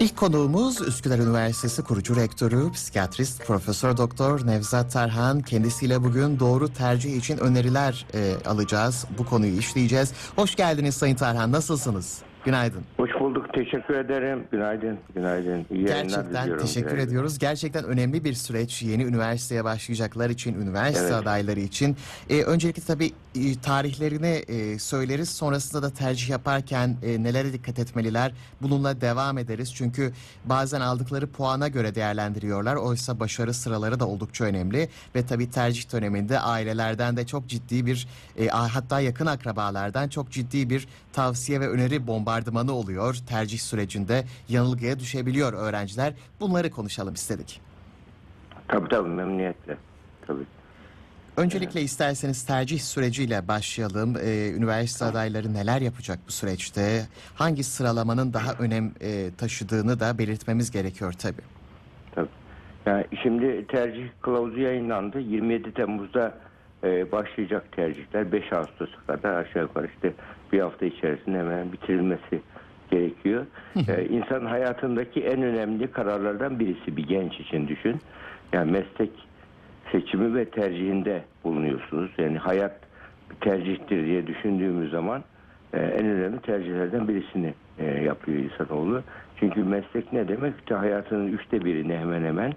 İlk konuğumuz Üsküdar Üniversitesi kurucu rektörü, psikiyatrist Profesör Doktor Nevzat Tarhan. Kendisiyle bugün doğru tercih için öneriler e, alacağız. Bu konuyu işleyeceğiz. Hoş geldiniz Sayın Tarhan. Nasılsınız? Günaydın. Hoş bulduk. Teşekkür ederim. Günaydın. Günaydın. İyi Gerçekten teşekkür Günaydın. ediyoruz. Gerçekten önemli bir süreç. Yeni üniversiteye başlayacaklar için, üniversite Evet. adayları için. Ee, öncelikle tabii e, tarihlerini e, söyleriz. Sonrasında da tercih yaparken e, nelere dikkat etmeliler? Bununla devam ederiz. Çünkü bazen aldıkları puana göre değerlendiriyorlar. Oysa başarı sıraları da oldukça önemli. Ve tabii tercih döneminde ailelerden de çok ciddi bir e, hatta yakın akrabalardan çok ciddi bir tavsiye ve öneri bombardımanı oluyor. Tercih sürecinde yanılgıya düşebiliyor öğrenciler. Bunları konuşalım istedik. Tabii tabii memnuniyetle. Tabii. Öncelikle isterseniz tercih süreciyle başlayalım. Ee, üniversite adayları neler yapacak bu süreçte? Hangi sıralamanın daha önem e, taşıdığını da belirtmemiz gerekiyor tabii. Tabii. Yani şimdi tercih kılavuzu yayınlandı. 27 Temmuz'da e, başlayacak tercihler 5 Ağustos'a kadar aşağı yukarı işte bir hafta içerisinde hemen bitirilmesi gerekiyor. e, insan hayatındaki en önemli kararlardan birisi bir genç için düşün. Yani meslek seçimi ve tercihinde bulunuyorsunuz. Yani hayat bir tercihtir diye düşündüğümüz zaman e, en önemli tercihlerden birisini e, yapıyor insanoğlu. Çünkü meslek ne demek? İşte hayatının üçte birini hemen hemen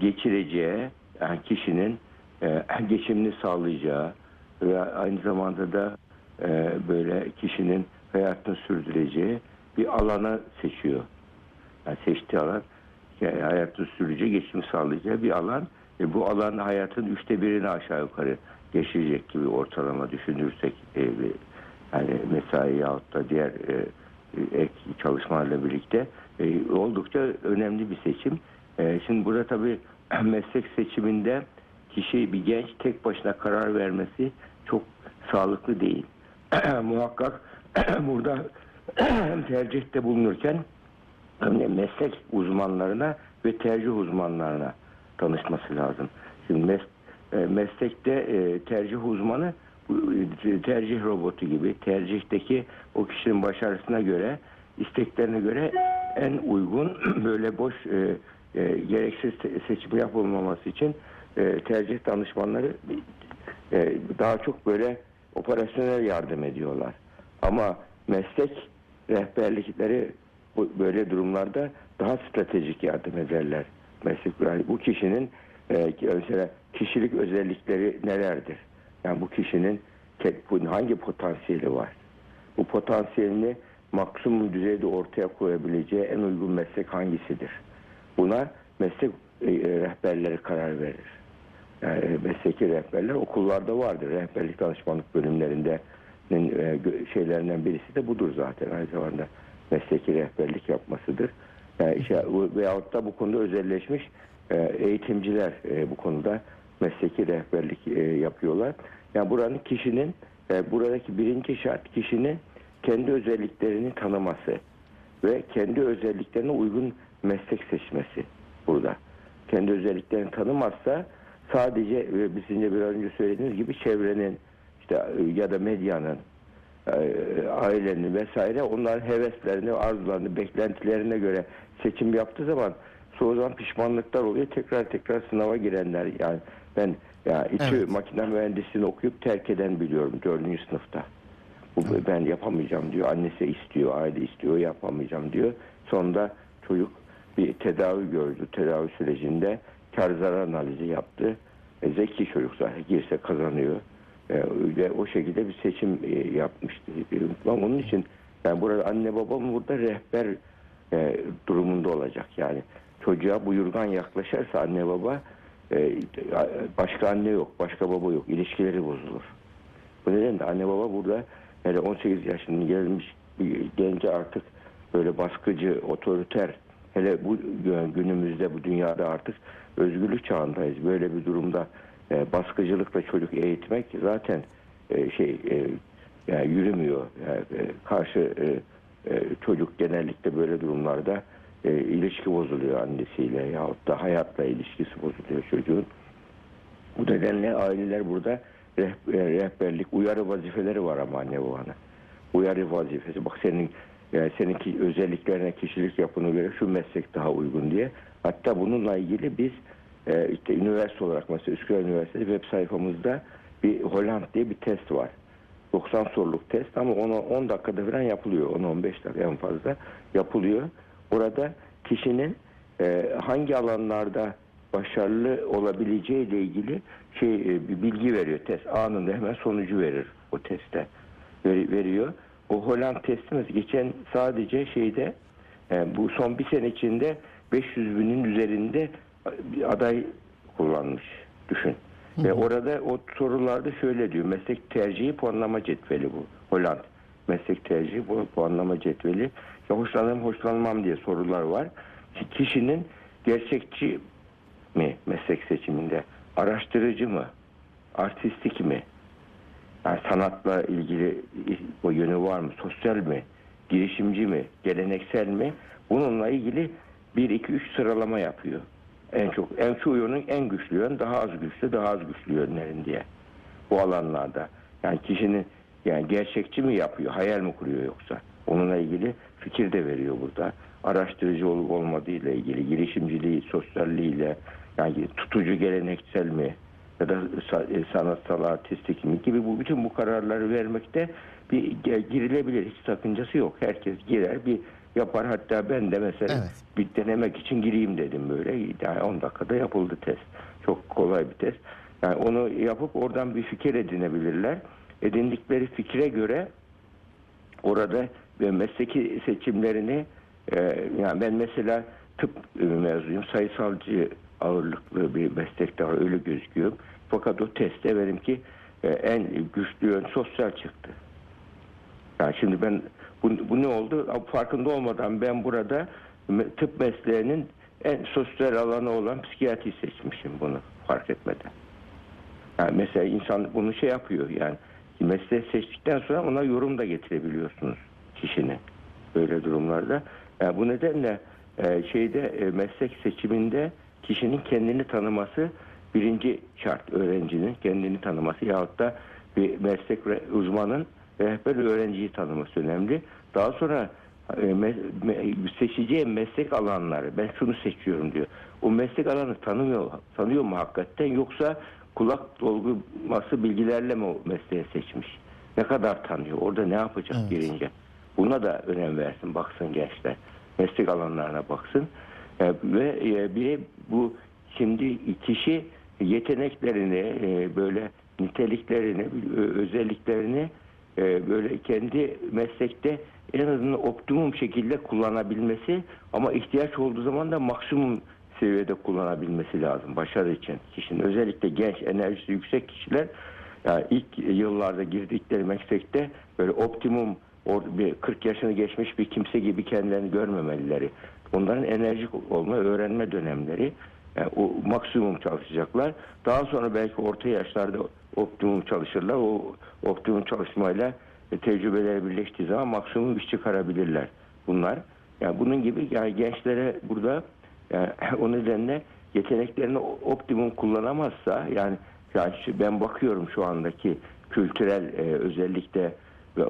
geçireceği yani kişinin e, geçimini sağlayacağı ve aynı zamanda da e, böyle kişinin hayatını sürdüreceği bir alanı seçiyor. Yani seçtiği alan yani hayatını sürdüreceği, geçim sağlayacağı bir alan. E, bu alan hayatın üçte birini aşağı yukarı geçirecek gibi ortalama düşünürsek e, bir- yani mesai yahut da diğer e, e, ek çalışmalarla birlikte e, oldukça önemli bir seçim. E, şimdi burada tabii meslek seçiminde kişi bir genç tek başına karar vermesi çok sağlıklı değil. Muhakkak burada tercihte bulunurken yani meslek uzmanlarına ve tercih uzmanlarına danışması lazım. Şimdi mes- e, meslekte e, tercih uzmanı e, tercih robotu gibi tercihteki o kişinin başarısına göre isteklerine göre en uygun böyle boş e, e, gereksiz se- seçim yapılmaması için e, tercih danışmanları e, daha çok böyle operasyonel yardım ediyorlar. Ama meslek rehberlikleri böyle durumlarda daha stratejik yardım ederler. Meslek yani bu kişinin e, mesela kişilik özellikleri nelerdir? Yani bu kişinin hangi potansiyeli var? Bu potansiyelini maksimum düzeyde ortaya koyabileceği en uygun meslek hangisidir? Buna meslek e, rehberleri karar verir. Yani mesleki rehberler okullarda vardır. Rehberlik danışmanlık bölümlerinde e, şeylerinden birisi de budur zaten. Aynı zamanda mesleki rehberlik yapmasıdır. Yani işte, veyahut da bu konuda özelleşmiş e, eğitimciler e, bu konuda mesleki rehberlik e, yapıyorlar. Yani buranın kişinin e, buradaki birinci şart kişinin kendi özelliklerini tanıması ve kendi özelliklerine uygun meslek seçmesi burada. Kendi özelliklerini tanımazsa sadece e, sizin de biraz önce söylediğiniz gibi çevrenin işte e, ya da medyanın e, ailenin vesaire onların heveslerini, arzularını, beklentilerine göre seçim yaptığı zaman çoğu zaman pişmanlıklar oluyor. Tekrar tekrar sınava girenler yani ben ya İTÜ Evet. makine mühendisliğini okuyup terk eden biliyorum dördüncü sınıfta. Bu ben yapamayacağım diyor. Annesi istiyor, aile istiyor, yapamayacağım diyor. Sonunda çocuk bir tedavi gördü. Tedavi sürecinde kar zarar analizi yaptı. E, zeki çocuk zaten girse kazanıyor. E, ve o şekilde bir seçim e, yapmıştı. E, onun için yani burada anne babam burada rehber e, durumunda olacak. Yani çocuğa buyurgan yaklaşırsa anne baba e, başka anne yok, başka baba yok. İlişkileri bozulur. Bu nedenle anne baba burada hele 18 yaşını gelmiş gence artık böyle baskıcı, otoriter hele bu günümüzde bu dünyada artık özgürlük çağındayız. Böyle bir durumda e, baskıcılıkla çocuk eğitmek zaten e, şey e, yani yürümüyor. Yani, e, karşı e, e, çocuk genellikle böyle durumlarda e, ilişki bozuluyor annesiyle yahut da hayatla ilişkisi bozuluyor çocuğun. Bu nedenle aileler burada e, rehberlik, uyarı vazifeleri var ama anne babanın. Uyarı vazifesi. Bak senin Yani seninki özelliklerine, kişilik yapına göre şu meslek daha uygun diye. Hatta bununla ilgili biz e, işte üniversite olarak mesela Üsküdar Üniversitesi web sayfamızda bir Holland diye bir test var. 90 soruluk test ama onu 10 dakikada falan yapılıyor. 10-15 dakika en fazla yapılıyor. Orada kişinin e, hangi alanlarda başarılı olabileceği ile ilgili şey e, bir bilgi veriyor test. Anında hemen sonucu verir o testte. Ver- veriyor. O Holland testimiz geçen sadece şeyde e, bu son bir sene içinde 500 binin üzerinde bir aday kullanmış. Düşün. Ve orada o sorularda şöyle diyor. Meslek tercihi puanlama cetveli bu. Holland. Meslek tercihi bu puanlama cetveli. Ya hoşlanırım hoşlanmam diye sorular var. Ki- Kişinin gerçekçi mi meslek seçiminde? Araştırıcı mı? Artistik mi? Yani sanatla ilgili o yönü var mı? Sosyal mi? Girişimci mi? Geleneksel mi? Bununla ilgili 1 2 3 sıralama yapıyor. En çok en şu yönün en güçlü yön, daha az güçlü, daha az güçlü yönlerin diye. Bu alanlarda. Yani kişinin yani gerçekçi mi yapıyor, hayal mi kuruyor yoksa? Onunla ilgili fikir de veriyor burada. Araştırıcı olup olmadığı ile ilgili, girişimciliği, sosyalliğiyle, yani tutucu geleneksel mi? Ya da e, sanatsal artistik gibi bu bütün bu kararları vermekte bir girilebilir hiç sakıncası yok. Herkes girer bir yapar hatta ben de mesela Evet. bir denemek için gireyim dedim böyle. Yani 10 dakikada yapıldı test. Çok kolay bir test. Yani onu yapıp oradan bir fikir edinebilirler. Edindikleri fikre göre orada ve mesleki seçimlerini e, yani ben mesela tıp mezunuyum. Sayısalcı ağırlıklı bir meslekte var, öyle gözüküyor. Fakat o testte benimki e, en güçlü yön sosyal çıktı. Yani şimdi ben bu, bu ne oldu? Farkında olmadan ben burada tıp mesleğinin en sosyal alanı olan psikiyatri seçmişim bunu fark etmeden. Yani mesela insan bunu şey yapıyor yani mesleği seçtikten sonra ona yorum da getirebiliyorsunuz kişinin böyle durumlarda. Yani bu nedenle e, şeyde e, meslek seçiminde kişinin kendini tanıması birinci şart öğrencinin kendini tanıması yahut da bir meslek uzmanın rehber öğrenciyi tanıması önemli. Daha sonra e, seçeceği meslek alanları ben şunu seçiyorum diyor. O meslek alanı tanımıyor, tanıyor mu hakikaten yoksa kulak dolguması bilgilerle mi o mesleği seçmiş? Ne kadar tanıyor? Orada ne yapacak Evet. girince? Buna da önem versin, baksın gençler. Meslek alanlarına baksın. E, ve e, bir bu şimdi kişi yeteneklerini e, böyle niteliklerini, özelliklerini e, böyle kendi meslekte en azından optimum şekilde kullanabilmesi ama ihtiyaç olduğu zaman da maksimum seviyede kullanabilmesi lazım başarı için. Kişinin özellikle genç enerjisi yüksek kişiler yani ilk yıllarda girdikleri meslekte böyle optimum or- bir 40 yaşını geçmiş bir kimse gibi kendilerini görmemelileri. Onların enerjik olma, öğrenme dönemleri yani o maksimum çalışacaklar. Daha sonra belki orta yaşlarda optimum çalışırlar. O optimum çalışmayla e, tecrübeleri birleştiği zaman maksimum iş çıkarabilirler bunlar. Yani bunun gibi yani gençlere burada yani o nedenle yeteneklerini optimum kullanamazsa yani, yani ben bakıyorum şu andaki kültürel e, özellikle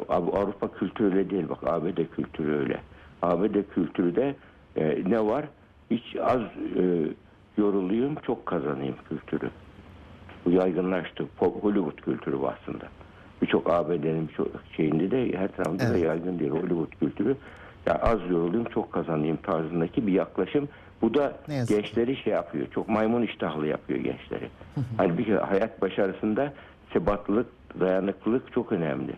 Avrupa kültürü öyle değil bak ABD kültürü öyle. ABD kültürü de e, ne var? Hiç az e, yoruluyum çok kazanayım kültürü. Bu yaygınlaştı. Pop- Hollywood kültürü bu aslında. Birçok ABD'nin birçok şeyinde de her tarafında da Evet. yaygın değil Hollywood kültürü. Ya az yorulayım çok kazanayım tarzındaki bir yaklaşım. Bu da gençleri şey yapıyor. Çok maymun iştahlı yapıyor gençleri. Halbuki hayat başarısında sebatlılık, dayanıklılık çok önemli.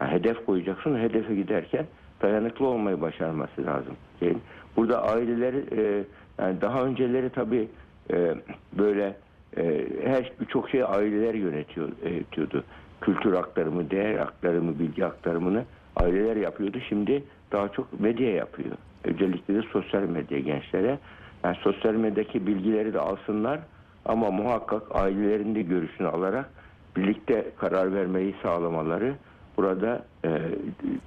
Yani hedef koyacaksın, hedefe giderken dayanıklı olmayı başarması lazım. Yani burada aileleri e, yani daha önceleri tabii e, böyle e, her birçok şey aileler yönetiyor, yönetiyordu. Kültür aktarımı, değer aktarımı, bilgi aktarımını aileler yapıyordu. Şimdi daha çok medya yapıyor. Özellikle de sosyal medya gençlere. Yani sosyal medyadaki bilgileri de alsınlar ama muhakkak ailelerin de görüşünü alarak birlikte karar vermeyi sağlamaları burada e,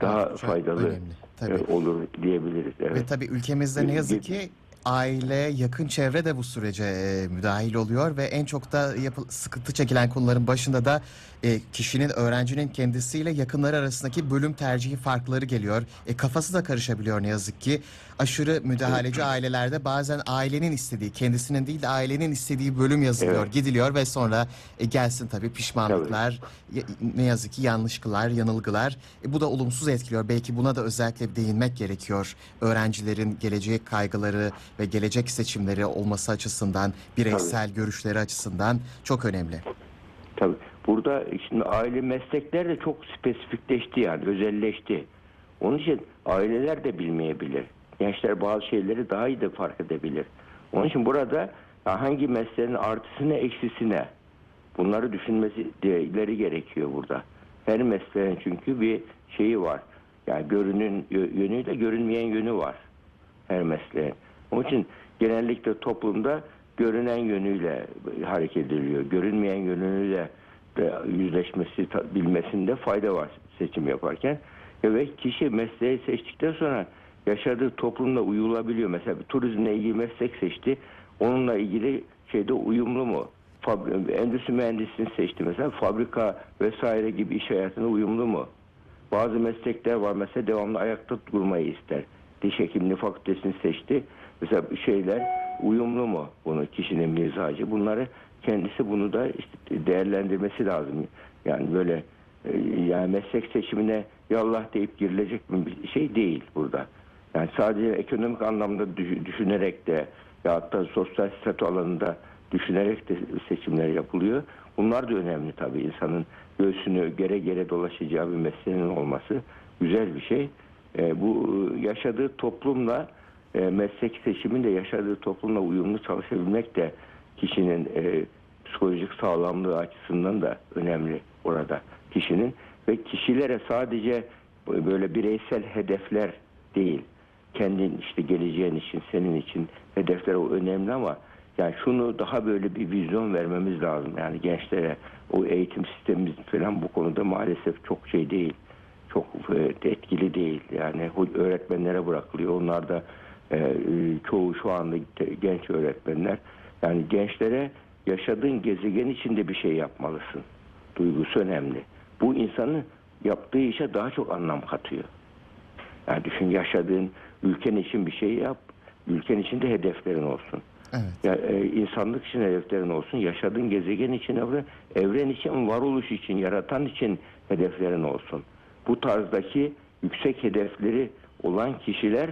daha çok faydalı önemli, tabii. e, olur diyebiliriz. Evet. Ve tabii ülkemizde ne yazık ki aile, yakın çevre de bu sürece e, müdahil oluyor ve en çok da yapı- sıkıntı çekilen konuların başında da e, kişinin, öğrencinin kendisiyle yakınları arasındaki bölüm tercihi farkları geliyor. E, kafası da karışabiliyor ne yazık ki. Aşırı müdahaleci ailelerde bazen ailenin istediği, kendisinin değil de ailenin istediği bölüm yazılıyor, Evet. gidiliyor ve sonra e, gelsin tabii pişmanlıklar, ya- ne yazık ki yanlışlıklar, yanılgılar. E, bu da olumsuz etkiliyor. Belki buna da özellikle değinmek gerekiyor. Öğrencilerin gelecek kaygıları ve gelecek seçimleri olması açısından, bireysel görüşleri açısından çok önemli. Tabii. Burada şimdi aile meslekler de çok spesifikleşti yani özelleşti. Onun için aileler de bilmeyebilir. Gençler bazı şeyleri daha iyi de fark edebilir. Onun için burada hangi mesleğin artısına eksisine bunları düşünmesi ileri gerekiyor burada. Her mesleğin çünkü bir şeyi var. Yani görünün yö- yönüyle görünmeyen yönü var her mesleğin. Onun için genellikle toplumda görünen yönüyle hareket ediliyor. Görünmeyen yönüyle de yüzleşmesi, bilmesinde fayda var seçim yaparken. Ve kişi mesleği seçtikten sonra yaşadığı toplumla uyulabiliyor. Mesela bir turizmle ilgili meslek seçti. Onunla ilgili şeyde uyumlu mu? Fabri- endüstri mühendisliğini seçti mesela. Fabrika vesaire gibi iş hayatına uyumlu mu? Bazı meslekler var mesela devamlı ayakta durmayı ister. Diş hekimliği fakültesini seçti. Mesela şeyler uyumlu mu bunu kişinin mizacı? Bunları kendisi bunu da işte değerlendirmesi lazım. Yani böyle e, yani meslek seçimine yallah deyip girilecek bir şey değil burada. Yani sadece ekonomik anlamda düş- düşünerek de ya hatta sosyal statü alanında düşünerek de seçimler yapılıyor. Bunlar da önemli tabii. insanın göğsünü gere gere dolaşacağı bir mesleğinin olması güzel bir şey. E, bu e, yaşadığı toplumla e, meslek seçiminde yaşadığı toplumla uyumlu çalışabilmek de kişinin e, psikolojik sağlamlığı açısından da önemli orada kişinin. Ve kişilere sadece böyle bireysel hedefler değil kendin işte geleceğin için senin için hedefler o önemli ama yani şunu daha böyle bir vizyon vermemiz lazım. Yani gençlere o eğitim sistemimiz falan bu konuda maalesef çok şey değil çok e, etkili değil. Yani öğretmenlere bırakılıyor. Onlar da e, e, çoğu şu anda genç öğretmenler yani gençlere yaşadığın gezegen içinde bir şey yapmalısın duygusu önemli bu insanın yaptığı işe daha çok anlam katıyor yani düşün yaşadığın ülken için bir şey yap. Ülken içinde hedeflerin olsun. Evet. Ya, e, insanlık için hedeflerin olsun. Yaşadığın gezegen için, evren, evren için, varoluş için, yaratan için hedeflerin olsun. Bu tarzdaki yüksek hedefleri olan kişiler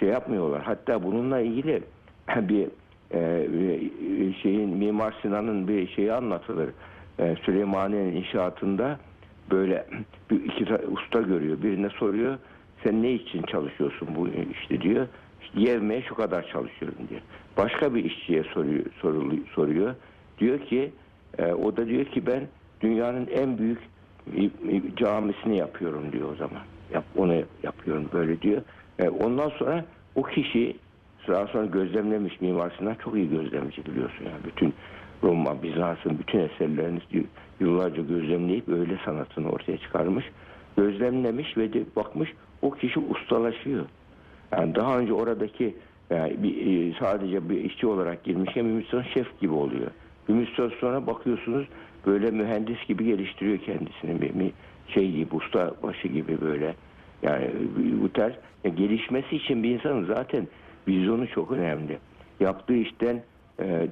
şey yapmıyorlar. Hatta bununla ilgili bir e, şeyin Mimar Sinan'ın bir şeyi anlatılır. E, Süleymaniye'nin inşaatında böyle bir iki ta- usta görüyor. Birine soruyor sen ne için çalışıyorsun bu işte diyor. Yevmeye şu kadar çalışıyorum diyor. Başka bir işçiye soruyor, sorulu- soruyor. Diyor ki e, o da diyor ki ben dünyanın en büyük camisini yapıyorum diyor o zaman. Yap, onu yapıyorum böyle diyor. E, ondan sonra o kişi daha sonra gözlemlemiş Mimar Sinan çok iyi gözlemci biliyorsun yani bütün Roma, Bizans'ın bütün eserlerini yıllarca gözlemleyip öyle sanatını ortaya çıkarmış. Gözlemlemiş ve de bakmış o kişi ustalaşıyor. Yani daha önce oradaki yani bir, e, sadece bir işçi olarak bir müddet sonra şef gibi oluyor. Bir müddet sonra bakıyorsunuz böyle mühendis gibi geliştiriyor kendisini bir, bir şey gibi usta gibi böyle. Yani bu tarz ya gelişmesi için bir insanın zaten vizyonu çok önemli. Yaptığı işten e,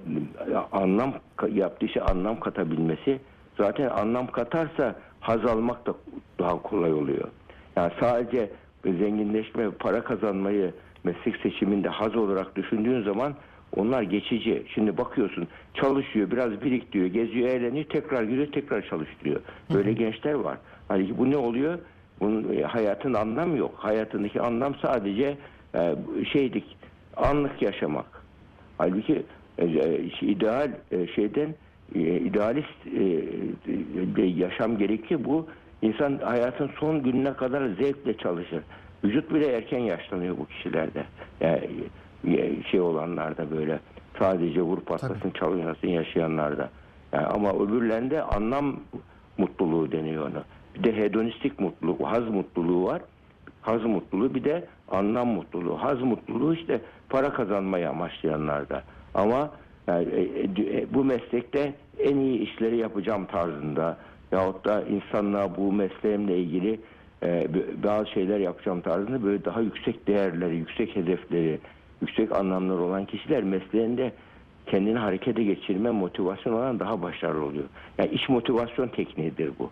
anlam yaptığı işe anlam katabilmesi zaten anlam katarsa haz almak da daha kolay oluyor. Yani sadece zenginleşme, para kazanmayı meslek seçiminde haz olarak düşündüğün zaman onlar geçici. Şimdi bakıyorsun çalışıyor, biraz biriktiriyor, geziyor, eğleniyor, tekrar giriyor, tekrar çalıştırıyor. Böyle gençler var. Halbuki bu ne oluyor? Bunun e, hayatın anlam yok. Hayatındaki anlam sadece e, şeydik, anlık yaşamak. Halbuki e, e, ideal e, şeyden e, idealist e, bir yaşam gerekiyor. Bu insan hayatın son gününe kadar zevkle çalışır. Vücut bile erken yaşlanıyor bu kişilerde. Yani e, şey olanlarda böyle sadece vur patlasın çalışmasın yaşayanlarda. Yani ama öbürlerinde anlam mutluluğu deniyor ona. De hedonistik mutluluk, haz mutluluğu var. haz mutluluğu bir de anlam mutluluğu. Haz mutluluğu işte para kazanmayı amaçlayanlarda. Ama yani, e, e, bu meslekte en iyi işleri yapacağım tarzında yahut da insanlığa bu mesleğimle ilgili e, bazı şeyler yapacağım tarzında böyle daha yüksek değerleri, yüksek hedefleri, yüksek anlamları olan kişiler mesleğinde kendini harekete geçirme motivasyon olan daha başarılı oluyor. Yani iş motivasyon tekniğidir bu.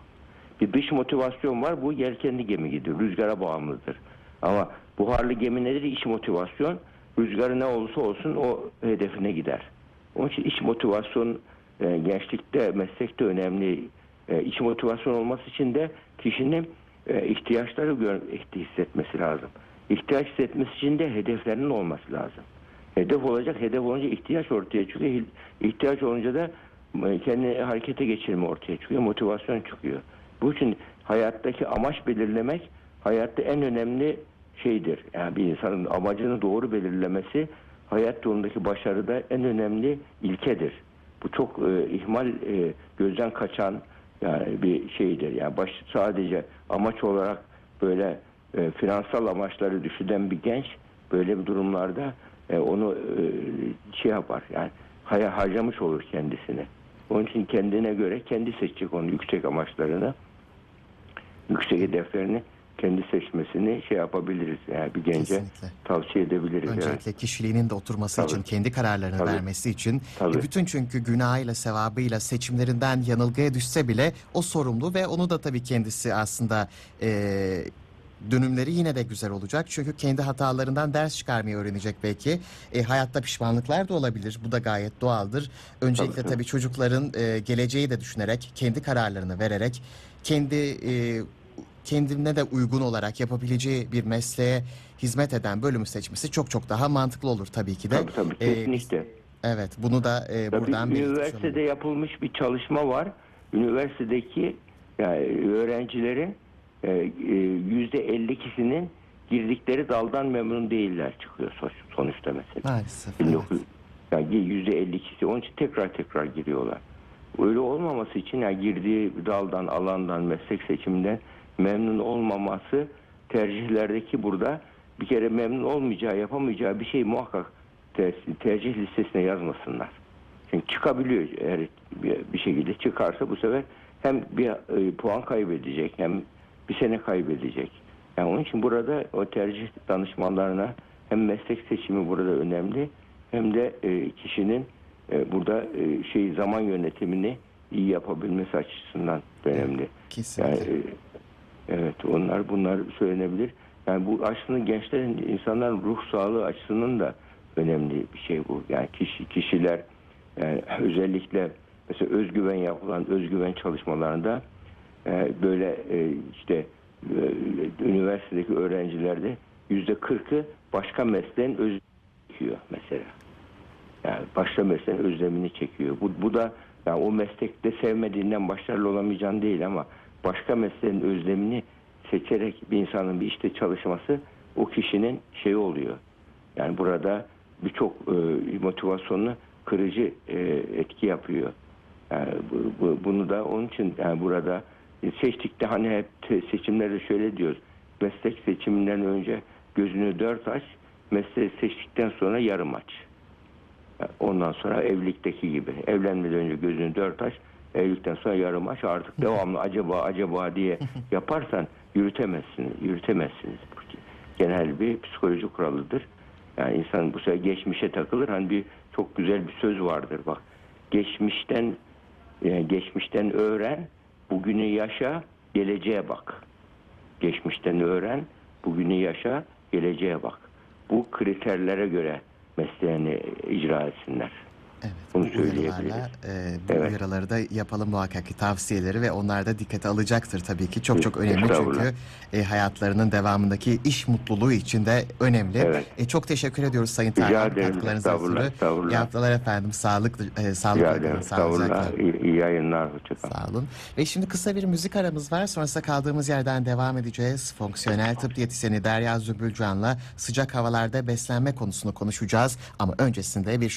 Bir dış motivasyon var bu yelkenli gemi gibidir. Rüzgara bağımlıdır. Ama buharlı gemi nedir? İç motivasyon. Rüzgarı ne olursa olsun o hedefine gider. Onun için iç motivasyon e, gençlikte, meslekte önemli. E, iç motivasyon olması için de kişinin e, ihtiyaçları gör, hissetmesi lazım. İhtiyaç hissetmesi için de hedeflerinin olması lazım. Hedef olacak, hedef olunca ihtiyaç ortaya çıkıyor. İhtiyaç olunca da e, kendini harekete geçirme ortaya çıkıyor, motivasyon çıkıyor. Bu için hayattaki amaç belirlemek hayatta en önemli şeydir. Yani bir insanın amacını doğru belirlemesi hayat yolundaki başarıda en önemli ilkedir. Bu çok e, ihmal e, gözden kaçan yani bir şeydir. Yani baş, sadece amaç olarak böyle e, finansal amaçları düşünen bir genç böyle bir durumlarda e, onu e, şey yapar. Yani hay- harcamış olur kendisini. Onun için kendine göre kendi seçecek onu yüksek amaçlarını, yüksek hedeflerini kendi seçmesini şey yapabiliriz. Yani bir gence Kesinlikle. tavsiye edebiliriz. Öncelikle kişiliğinin de oturması Tabii. için, kendi kararlarını Tabii. vermesi için. Tabii. E, bütün çünkü günahıyla, sevabıyla, seçimlerinden yanılgıya düşse bile o sorumlu ve onu da tabii kendisi aslında e, dönümleri yine de güzel olacak. Çünkü kendi hatalarından ders çıkarmayı öğrenecek belki. E, hayatta pişmanlıklar da olabilir. Bu da gayet doğaldır. Öncelikle Tabii, tabii, tabii. çocukların e, geleceği de düşünerek, kendi kararlarını vererek, kendi e, kendine de uygun olarak yapabileceği bir mesleğe hizmet eden bölümü seçmesi çok çok daha mantıklı olur tabii ki de. Tabii tabii Ee, kesinlikle. Evet, bunu da e, Tabii buradan belirtmiş üniversitede olalım. yapılmış bir çalışma var. Üniversitedeki yani öğrencilerin e, e, yüzde 52'sinin girdikleri daldan memnun değiller çıkıyor sonuç- sonuçta mesela. Maalesef. 1900 yani yüzde 52'si onun için tekrar tekrar giriyorlar. Öyle olmaması için yani girdiği daldan, alandan, meslek seçiminden memnun olmaması tercihlerdeki burada bir kere memnun olmayacağı, yapamayacağı bir şey muhakkak ter- tercih listesine yazmasınlar. Çünkü çıkabiliyor eğer bir, şekilde çıkarsa bu sefer hem bir e, puan kaybedecek hem bir sene kaybedecek. Yani onun için burada o tercih danışmanlarına hem meslek seçimi burada önemli hem de e, kişinin e, burada şey zaman yönetimini iyi yapabilmesi açısından önemli. Kesinlikle. Yani evet onlar bunlar söylenebilir. Yani bu aslında gençlerin insanların ruh sağlığı açısından da önemli bir şey bu. Yani kişi kişiler yani özellikle mesela özgüven yapılan özgüven çalışmalarında e, böyle e, işte e, üniversitedeki öğrencilerde yüzde kırkı başka mesleğin öz çekiyor mesela. Yani başka mesleğin özlemini çekiyor. Bu, bu da yani o meslekte sevmediğinden başarılı olamayacağın değil ama başka mesleğin özlemini seçerek bir insanın bir işte çalışması o kişinin şeyi oluyor. Yani burada birçok e, motivasyonunu kırıcı e, etki yapıyor. Yani bu, bu- bunu da onun için yani burada seçtikte hani hep seçimlerde şöyle diyoruz. Meslek seçiminden önce gözünü dört aç, mesleği seçtikten sonra yarım aç. Ondan sonra evlilikteki gibi. Evlenmeden önce gözünü dört aç, evlilikten sonra yarım aç. Artık devamlı acaba acaba diye yaparsan yürütemezsiniz. Yürütemezsiniz. Genel bir psikoloji kuralıdır. Yani insan bu sefer geçmişe takılır. Hani bir çok güzel bir söz vardır bak. Geçmişten yani geçmişten öğren, bugünü yaşa, geleceğe bak. Geçmişten öğren, bugünü yaşa, geleceğe bak. Bu kriterlere göre mesleğini icra etsinler. Evet, Bunu bu uyarılarla söyleyebiliriz. e, bu Evet. uyarıları da yapalım muhakkak ki tavsiyeleri ve onlar da dikkate alacaktır tabii ki. Çok çok önemli Estağfurullah. çünkü e, hayatlarının devamındaki iş mutluluğu için de önemli. Evet. E, çok teşekkür ediyoruz Sayın Rica Tarkan ederim. katkılarınızdan Estağfurullah, ötürü. estağfurullah. İyi haftalar efendim. Sağlık, e, sağlık Rica ederim. sağlıcakla. Estağfurullah. İyi, iyi yayınlar. Hoşçakalın. Sağ olun. Ve şimdi kısa bir müzik aramız var. Sonrasında kaldığımız yerden devam edeceğiz. Fonksiyonel tıp diyetisyeni Derya Zübülcan'la sıcak havalarda beslenme konusunu konuşacağız. Ama öncesinde bir